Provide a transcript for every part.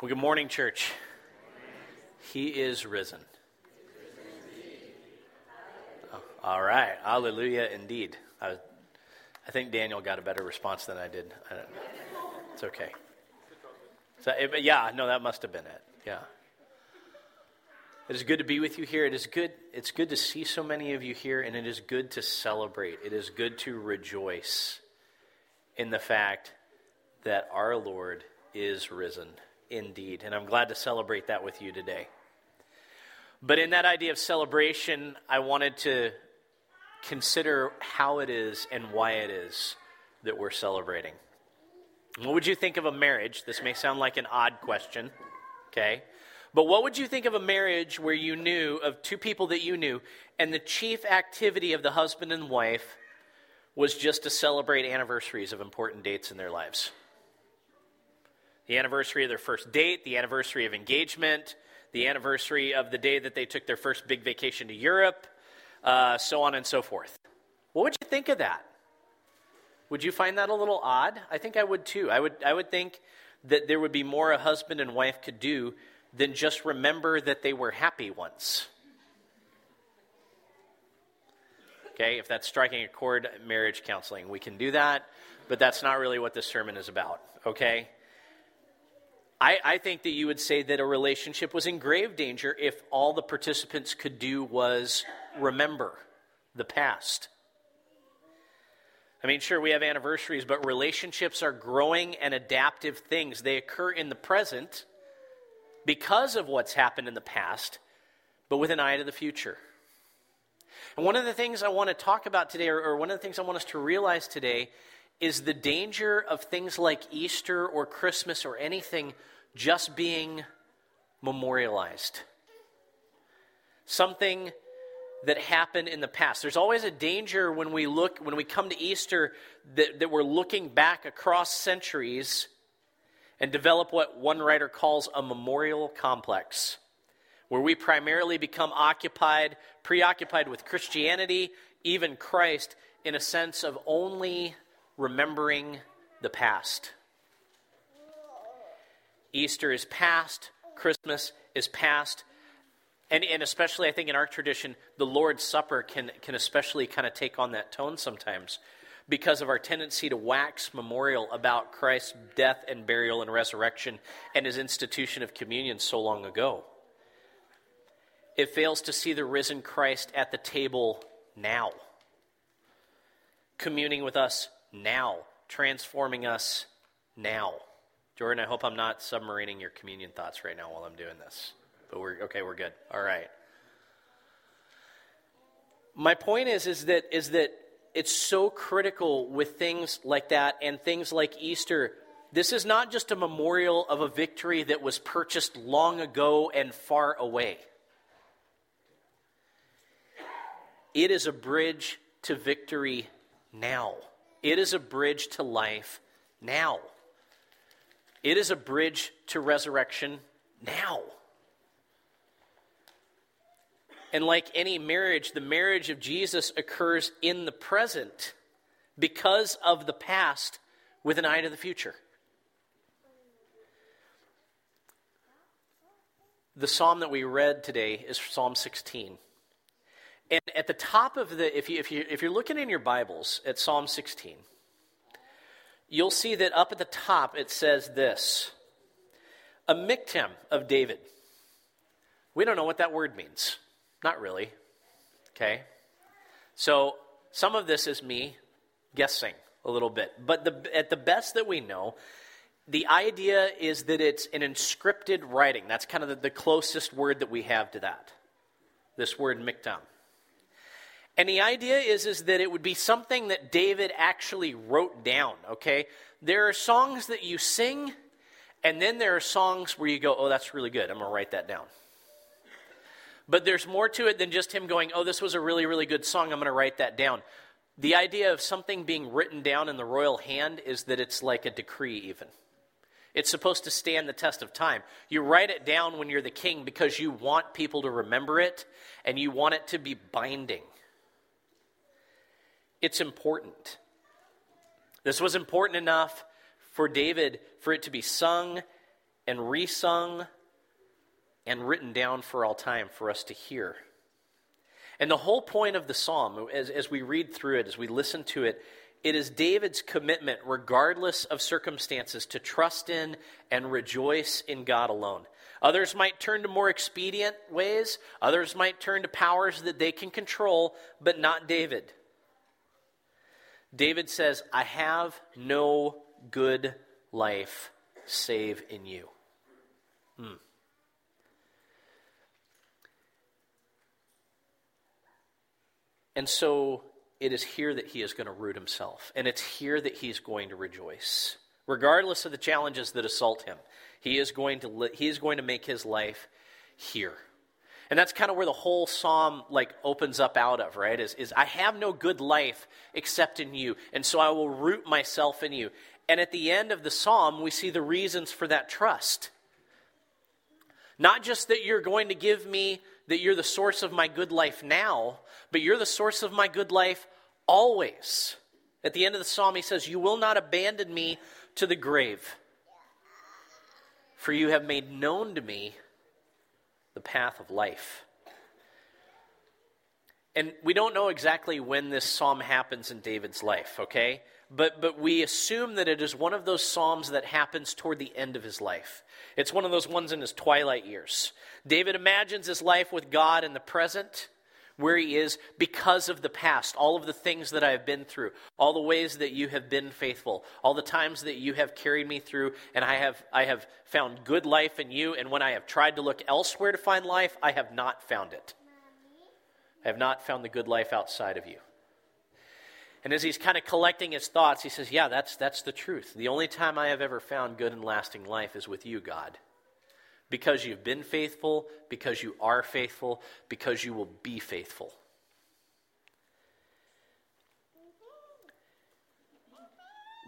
Well, good morning, church. He is risen. Oh, all right. Hallelujah, indeed. I, I, think Daniel got a better response than I did. I it's okay. So, eh, it, yeah, no, that must have been it. Yeah. It is good to be with you here. It is good. It's good to see so many of you here, and it is good to celebrate. It is good to rejoice in the fact that our Lord is risen indeed. And I'm glad to celebrate that with you today. But in that idea of celebration, I wanted to consider how it is and why it is that we're celebrating. What would you think of a marriage? This may sound like an odd question, okay? But what would you think of a marriage where you knew of two people that you knew, and the chief activity of the husband and wife was just to celebrate anniversaries of important dates in their lives? The anniversary of their first date, the anniversary of engagement, the anniversary of the day that they took their first big vacation to Europe, uh, so on and so forth. What would you think of that? Would you find that a little odd? I think I would too. I would, I would think that there would be more a husband and wife could do than just remember that they were happy once. Okay, if that's striking a chord, marriage counseling, we can do that, but that's not really what this sermon is about, okay? I, I think that you would say that a relationship was in grave danger if all the participants could do was remember the past. I mean, sure, we have anniversaries, but relationships are growing and adaptive things. They occur in the present because of what's happened in the past, but with an eye to the future. And one of the things I want to talk about today, or, or one of the things I want us to realize today, is the danger of things like Easter or Christmas or anything just being memorialized. Something that happened in the past. There's always a danger when we look, when we come to Easter, that, that we're looking back across centuries and develop what one writer calls a memorial complex, where we primarily become occupied, preoccupied with Christianity, even Christ, in a sense of only remembering the past. Easter is past, Christmas is past. And, and especially, I think, in our tradition, the Lord's Supper can, can especially kind of take on that tone sometimes because of our tendency to wax memorial about Christ's death and burial and resurrection and his institution of communion so long ago. It fails to see the risen Christ at the table now, communing with us now, transforming us now. Jordan, I hope I'm not submarining your communion thoughts right now while I'm doing this. But we're okay, we're good. All right. My point is is that is that it's so critical with things like that and things like Easter. This is not just a memorial of a victory that was purchased long ago and far away. It is a bridge to victory now. It is a bridge to life now. It is a bridge to resurrection now. And like any marriage, the marriage of Jesus occurs in the present because of the past with an eye to the future. The psalm that we read today is Psalm 16. And at the top of the, if, you, if, you, if you're looking in your Bibles at Psalm 16, you'll see that up at the top it says this a miktam of David. We don't know what that word means. Not really. Okay? So some of this is me guessing a little bit. But the, at the best that we know, the idea is that it's an inscripted writing. That's kind of the, the closest word that we have to that. This word miktam. And the idea is, is that it would be something that David actually wrote down, okay? There are songs that you sing, and then there are songs where you go, oh, that's really good. I'm going to write that down. But there's more to it than just him going, oh, this was a really, really good song. I'm going to write that down. The idea of something being written down in the royal hand is that it's like a decree, even. It's supposed to stand the test of time. You write it down when you're the king because you want people to remember it and you want it to be binding. It's important. This was important enough for David for it to be sung and resung and written down for all time for us to hear. And the whole point of the psalm, as, as we read through it, as we listen to it, it is David's commitment, regardless of circumstances, to trust in and rejoice in God alone. Others might turn to more expedient ways, others might turn to powers that they can control, but not David. David says, I have no good life save in you. Hmm. And so it is here that he is going to root himself. And it's here that he's going to rejoice. Regardless of the challenges that assault him, he is going to, li- he is going to make his life here. And that's kind of where the whole psalm like opens up out of, right? Is, is I have no good life except in you, and so I will root myself in you. And at the end of the psalm, we see the reasons for that trust. Not just that you're going to give me, that you're the source of my good life now, but you're the source of my good life always. At the end of the psalm, he says, You will not abandon me to the grave, for you have made known to me the path of life. And we don't know exactly when this psalm happens in David's life, okay? But, but we assume that it is one of those psalms that happens toward the end of his life. It's one of those ones in his twilight years. David imagines his life with God in the present, where he is because of the past, all of the things that I have been through, all the ways that you have been faithful, all the times that you have carried me through, and I have, I have found good life in you, and when I have tried to look elsewhere to find life, I have not found it. I have not found the good life outside of you. And as he's kind of collecting his thoughts, he says, Yeah, that's, that's the truth. The only time I have ever found good and lasting life is with you, God. Because you've been faithful, because you are faithful, because you will be faithful.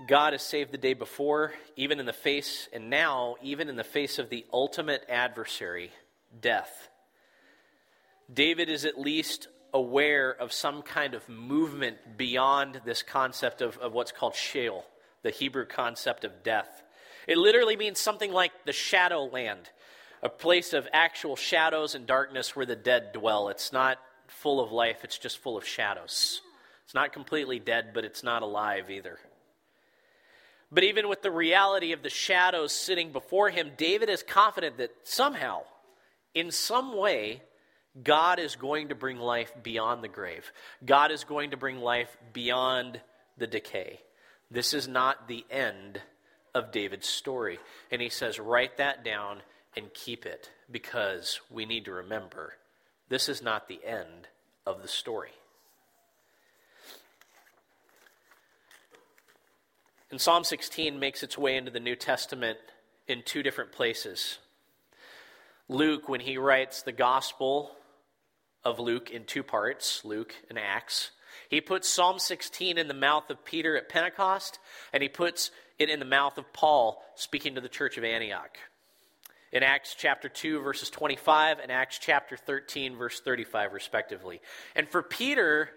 God has saved the day before, even in the face, and now, even in the face of the ultimate adversary, death. David is at least aware of some kind of movement beyond this concept of, of what's called Sheol, the Hebrew concept of death. It literally means something like the shadow land, a place of actual shadows and darkness where the dead dwell. It's not full of life, it's just full of shadows. It's not completely dead, but it's not alive either. But even with the reality of the shadows sitting before him, David is confident that somehow, in some way, God is going to bring life beyond the grave. God is going to bring life beyond the decay. This is not the end of David's story. And he says, write that down and keep it because we need to remember this is not the end of the story. And Psalm 16 makes its way into the New Testament in two different places. Luke, when he writes the gospel of Luke in two parts Luke and Acts. He puts Psalm 16 in the mouth of Peter at Pentecost, and he puts it in the mouth of Paul speaking to the church of Antioch. In Acts chapter 2, verses 25, and Acts chapter 13, verse 35, respectively. And for Peter,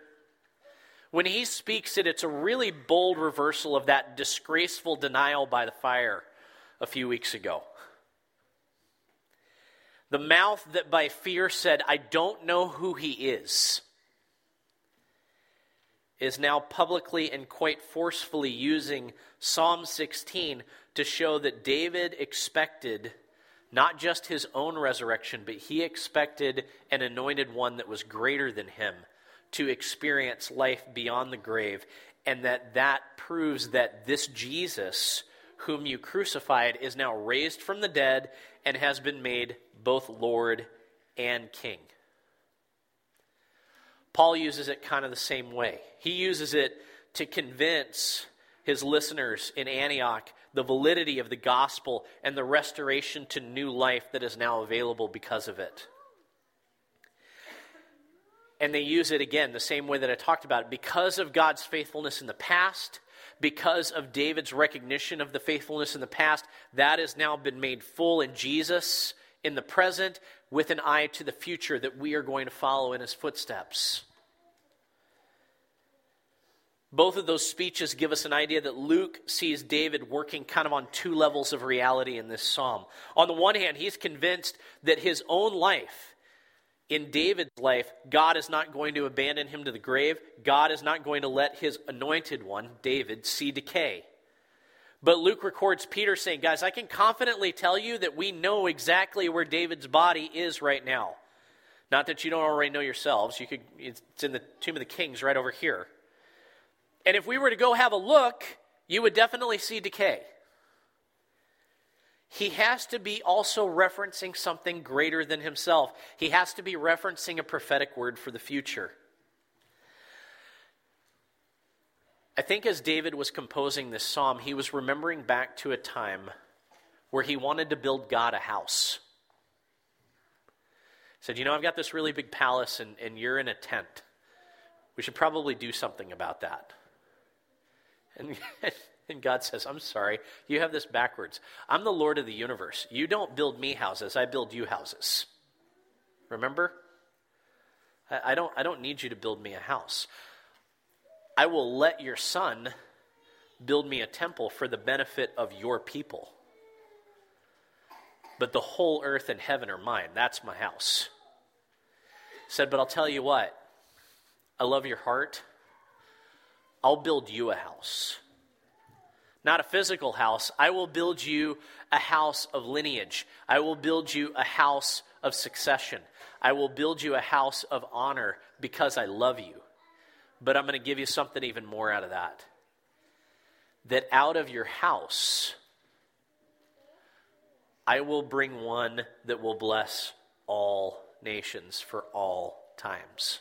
when he speaks it, it's a really bold reversal of that disgraceful denial by the fire a few weeks ago. The mouth that by fear said, I don't know who he is, is now publicly and quite forcefully using Psalm 16 to show that David expected not just his own resurrection, but he expected an anointed one that was greater than him to experience life beyond the grave, and that that proves that this Jesus, whom you crucified, is now raised from the dead and has been made both Lord and King. Paul uses it kind of the same way. He uses it to convince his listeners in Antioch the validity of the gospel and the restoration to new life that is now available because of it. And they use it again the same way that I talked about it. Because of God's faithfulness in the past, because of David's recognition of the faithfulness in the past, that has now been made full in Jesus in the present with an eye to the future that we are going to follow in his footsteps. Both of those speeches give us an idea that Luke sees David working kind of on two levels of reality in this psalm. On the one hand, he's convinced that his own life, in David's life, God is not going to abandon him to the grave. God is not going to let his anointed one, David, see decay. But Luke records Peter saying, Guys, I can confidently tell you that we know exactly where David's body is right now. Not that you don't already know yourselves. You could, it's in the Tomb of the Kings right over here. And if we were to go have a look, you would definitely see decay. He has to be also referencing something greater than himself. He has to be referencing a prophetic word for the future. I think as David was composing this psalm, he was remembering back to a time where he wanted to build God a house. He said, You know, I've got this really big palace and, and you're in a tent. We should probably do something about that. And, and God says, I'm sorry, you have this backwards. I'm the Lord of the universe. You don't build me houses, I build you houses. Remember? I, I don't, I don't need you to build me a house. I will let your son build me a temple for the benefit of your people. But the whole earth and heaven are mine. That's my house. Said, but I'll tell you what, I love your heart. I'll build you a house. Not a physical house. I will build you a house of lineage. I will build you a house of succession. I will build you a house of honor because I love you. But I'm going to give you something even more out of that. That out of your house, I will bring one that will bless all nations for all times.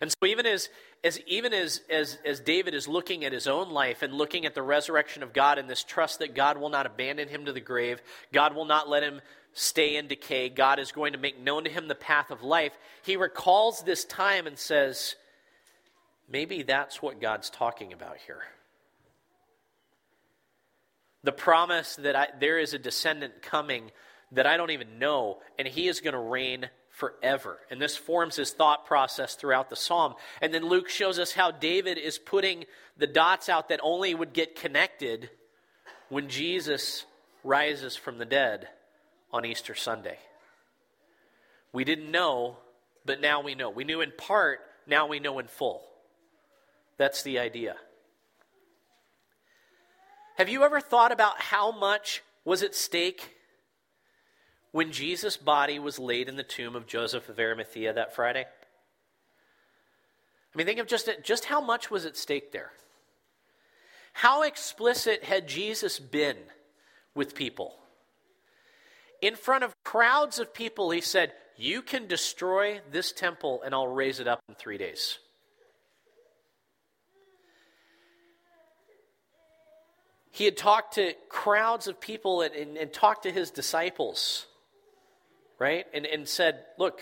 And so, even as as even as, as, as David is looking at his own life and looking at the resurrection of God and this trust that God will not abandon him to the grave, God will not let him stay in decay, God is going to make known to him the path of life, he recalls this time and says, maybe that's what God's talking about here. The promise that I, there is a descendant coming that I don't even know, and he is going to reign forever. And this forms his thought process throughout the psalm. And then Luke shows us how David is putting the dots out that only would get connected when Jesus rises from the dead on Easter Sunday. We didn't know, but now we know. We knew in part, now we know in full. That's the idea. Have you ever thought about how much was at stake when Jesus' body was laid in the tomb of Joseph of Arimathea that Friday? I mean, think of just, just how much was at stake there. How explicit had Jesus been with people? In front of crowds of people, he said, You can destroy this temple and I'll raise it up in three days. He had talked to crowds of people and, and, and talked to his disciples right? And, and said, Look,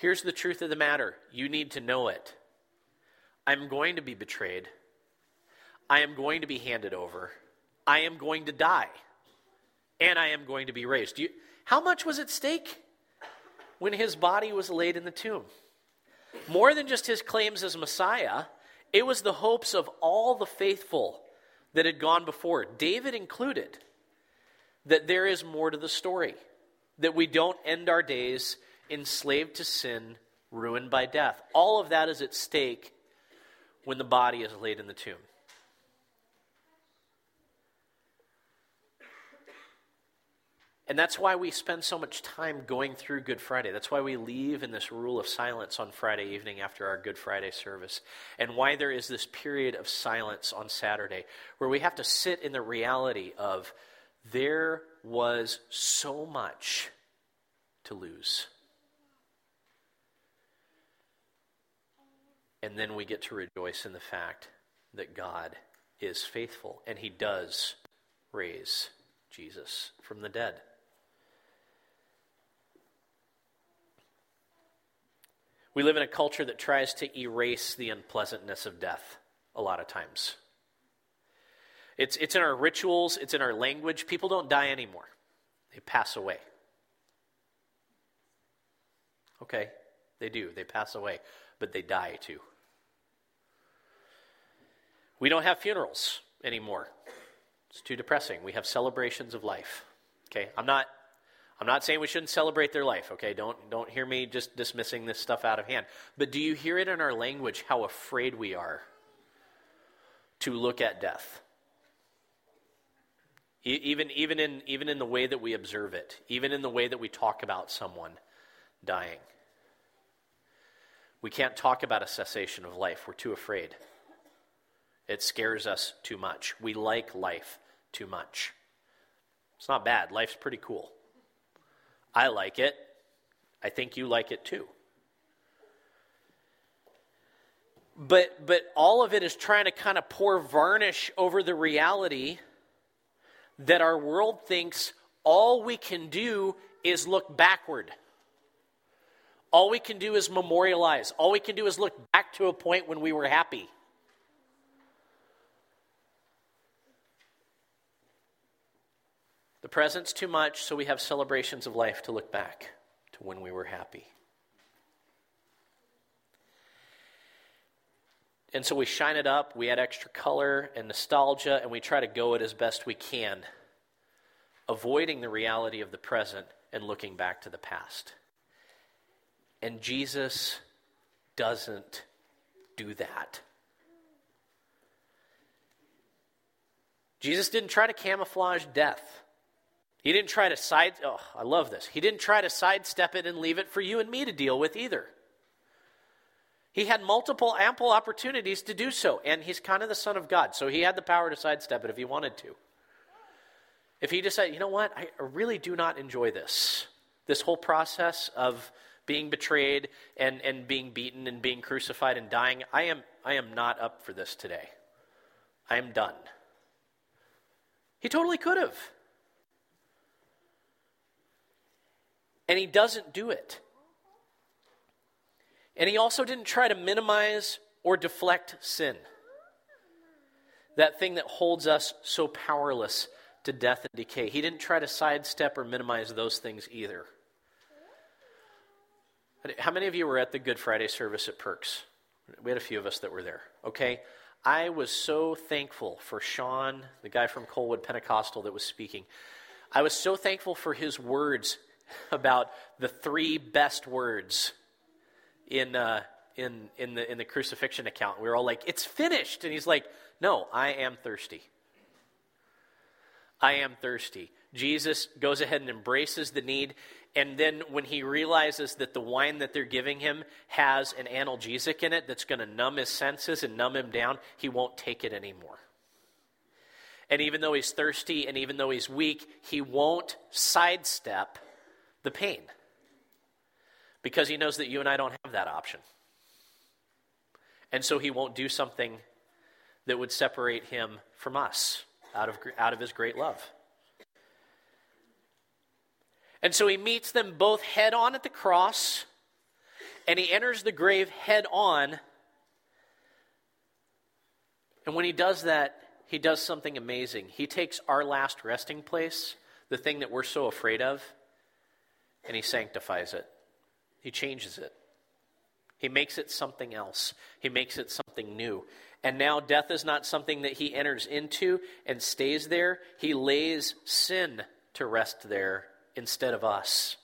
here's the truth of the matter. You need to know it. I'm going to be betrayed. I am going to be handed over. I am going to die. And I am going to be raised. You, how much was at stake when his body was laid in the tomb? More than just his claims as Messiah, it was the hopes of all the faithful that had gone before, David included, that there is more to the story that we don't end our days enslaved to sin, ruined by death. All of that is at stake when the body is laid in the tomb. And that's why we spend so much time going through Good Friday. That's why we leave in this rule of silence on Friday evening after our Good Friday service. And why there is this period of silence on Saturday where we have to sit in the reality of there was so much to lose. And then we get to rejoice in the fact that God is faithful and he does raise Jesus from the dead. We live in a culture that tries to erase the unpleasantness of death a lot of times. It's, it's in our rituals, it's in our language. People don't die anymore, they pass away. Okay, they do. They pass away, but they die too. We don't have funerals anymore. It's too depressing. We have celebrations of life. Okay? I'm not I'm not saying we shouldn't celebrate their life, okay? Don't don't hear me just dismissing this stuff out of hand. But do you hear it in our language how afraid we are to look at death? Even, even, in, even in the way that we observe it, even in the way that we talk about someone dying. We can't talk about a cessation of life. We're too afraid. It scares us too much. We like life too much. It's not bad. Life's pretty cool. I like it. I think you like it too. But but all of it is trying to kind of pour varnish over the reality that our world thinks all we can do is look backward. All we can do is memorialize. All we can do is look back to a point when we were happy. The present's too much, so we have celebrations of life to look back to when we were happy. And so we shine it up, we add extra color and nostalgia, and we try to go it as best we can, avoiding the reality of the present and looking back to the past. And Jesus doesn't do that. Jesus didn't try to camouflage death. He didn't try to side oh, I love this. He didn't try to sidestep it and leave it for you and me to deal with either. He had multiple ample opportunities to do so, and he's kind of the son of God, so he had the power to sidestep it if he wanted to. If he decided, you know what, I really do not enjoy this. This whole process of being betrayed and, and being beaten and being crucified and dying, I am, I am not up for this today. I am done. He totally could have. And he doesn't do it. And he also didn't try to minimize or deflect sin. That thing that holds us so powerless to death and decay. He didn't try to sidestep or minimize those things either. How many of you were at the Good Friday service at Perks? We had a few of us that were there. Okay. I was so thankful for Sean, the guy from Colwood Pentecostal that was speaking. I was so thankful for his words about the three best words in, uh, in, in, the, in the crucifixion account. We were all like, it's finished. And he's like, no, I am thirsty. I am thirsty. Jesus goes ahead and embraces the need. And then when he realizes that the wine that they're giving him has an analgesic in it that's going to numb his senses and numb him down, he won't take it anymore. And even though he's thirsty and even though he's weak, he won't sidestep the pain because he knows that you and I don't have that option. And so he won't do something that would separate him from us out of, out of his great love. And so he meets them both head on at the cross, and he enters the grave head on. And when he does that, he does something amazing. He takes our last resting place, the thing that we're so afraid of, and he sanctifies it. He changes it. He makes it something else. He makes it something new. And now death is not something that he enters into and stays there. He lays sin to rest there instead of us.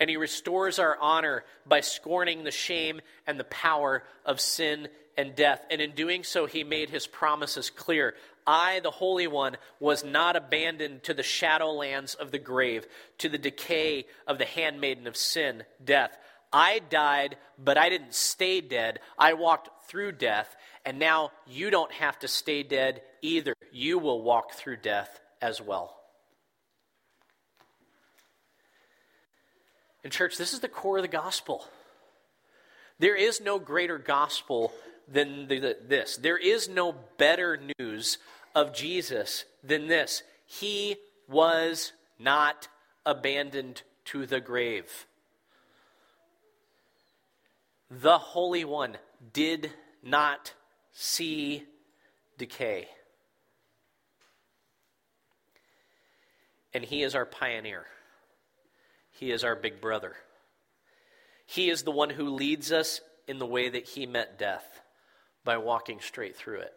And he restores our honor by scorning the shame and the power of sin and death. And in doing so, he made his promises clear. I, the Holy One, was not abandoned to the shadowlands of the grave, to the decay of the handmaiden of sin, death. I died, but I didn't stay dead. I walked through death, and now you don't have to stay dead either. You will walk through death as well. And, church, this is the core of the gospel. There is no greater gospel than the, this. There is no better news of Jesus than this. He was not abandoned to the grave. The Holy One did not see decay. And He is our pioneer, He is our big brother. He is the one who leads us in the way that he met death by walking straight through it.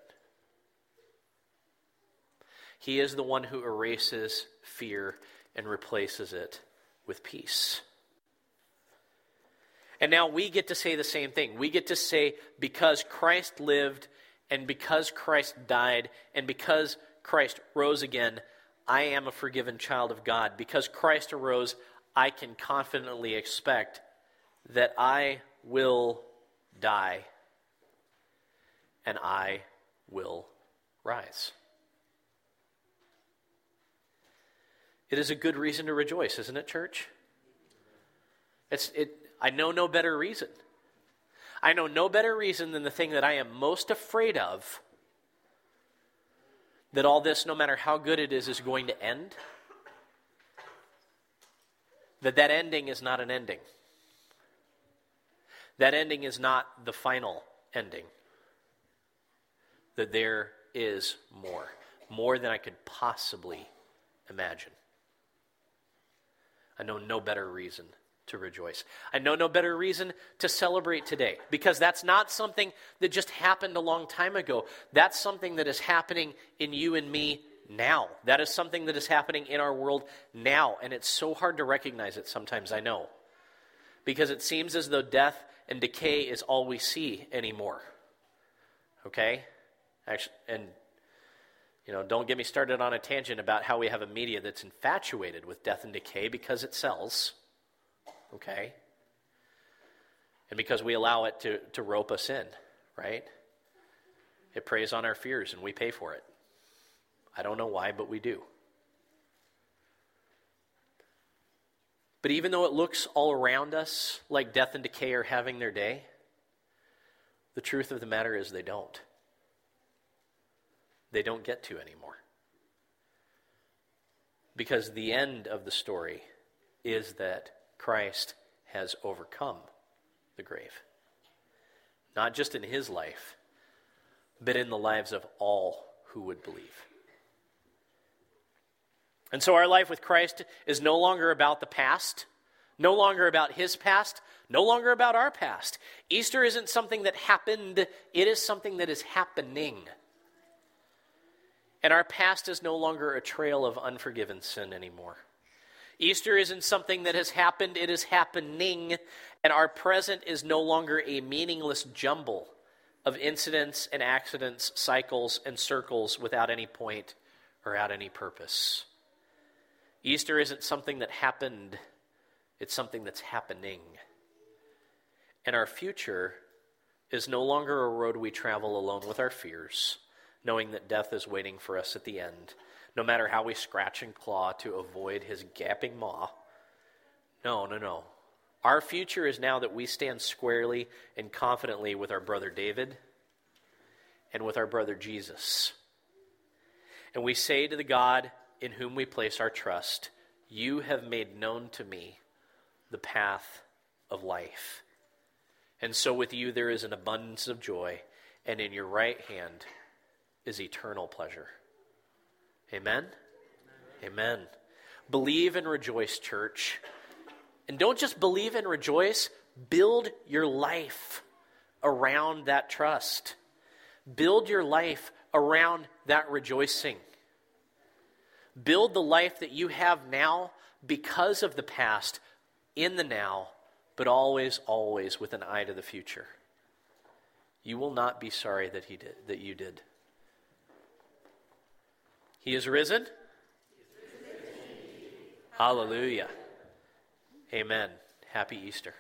He is the one who erases fear and replaces it with peace. And now we get to say the same thing. We get to say, because Christ lived, and because Christ died, and because Christ rose again, I am a forgiven child of God. Because Christ arose, I can confidently expect that I will die and I will rise. It is a good reason to rejoice, isn't it, church? It's, it, I know no better reason. I know no better reason than the thing that I am most afraid of that all this, no matter how good it is, is going to end. That that ending is not an ending. That ending is not the final ending. That there is more, more than I could possibly imagine. I know no better reason to rejoice. I know no better reason to celebrate today because that's not something that just happened a long time ago. That's something that is happening in you and me now. That is something that is happening in our world now. And it's so hard to recognize it sometimes, I know. Because it seems as though death and decay is all we see anymore. Okay? Actually, and you know, don't get me started on a tangent about how we have a media that's infatuated with death and decay because it sells okay? And because we allow it to, to rope us in, right? It preys on our fears and we pay for it. I don't know why, but we do. But even though it looks all around us like death and decay are having their day, the truth of the matter is they don't. They don't get to anymore. Because the end of the story is that Christ has overcome the grave. Not just in his life, but in the lives of all who would believe. And so our life with Christ is no longer about the past, no longer about his past, no longer about our past. Easter isn't something that happened, it is something that is happening. And our past is no longer a trail of unforgiven sin anymore. Easter isn't something that has happened, it is happening, and our present is no longer a meaningless jumble of incidents and accidents, cycles and circles without any point or out any purpose. Easter isn't something that happened, it's something that's happening. And our future is no longer a road we travel alone with our fears, knowing that death is waiting for us at the end no matter how we scratch and claw to avoid his gaping maw. No, no, no. Our future is now that we stand squarely and confidently with our brother David and with our brother Jesus. And we say to the God in whom we place our trust, You have made known to me the path of life. And so with you there is an abundance of joy, and in your right hand is eternal pleasure. Amen? Amen. Believe and rejoice, church. And don't just believe and rejoice, build your life around that trust. Build your life around that rejoicing. Build the life that you have now because of the past in the now, but always, always with an eye to the future. You will not be sorry that he did that you did. He is risen. Hallelujah. Amen. Happy Easter.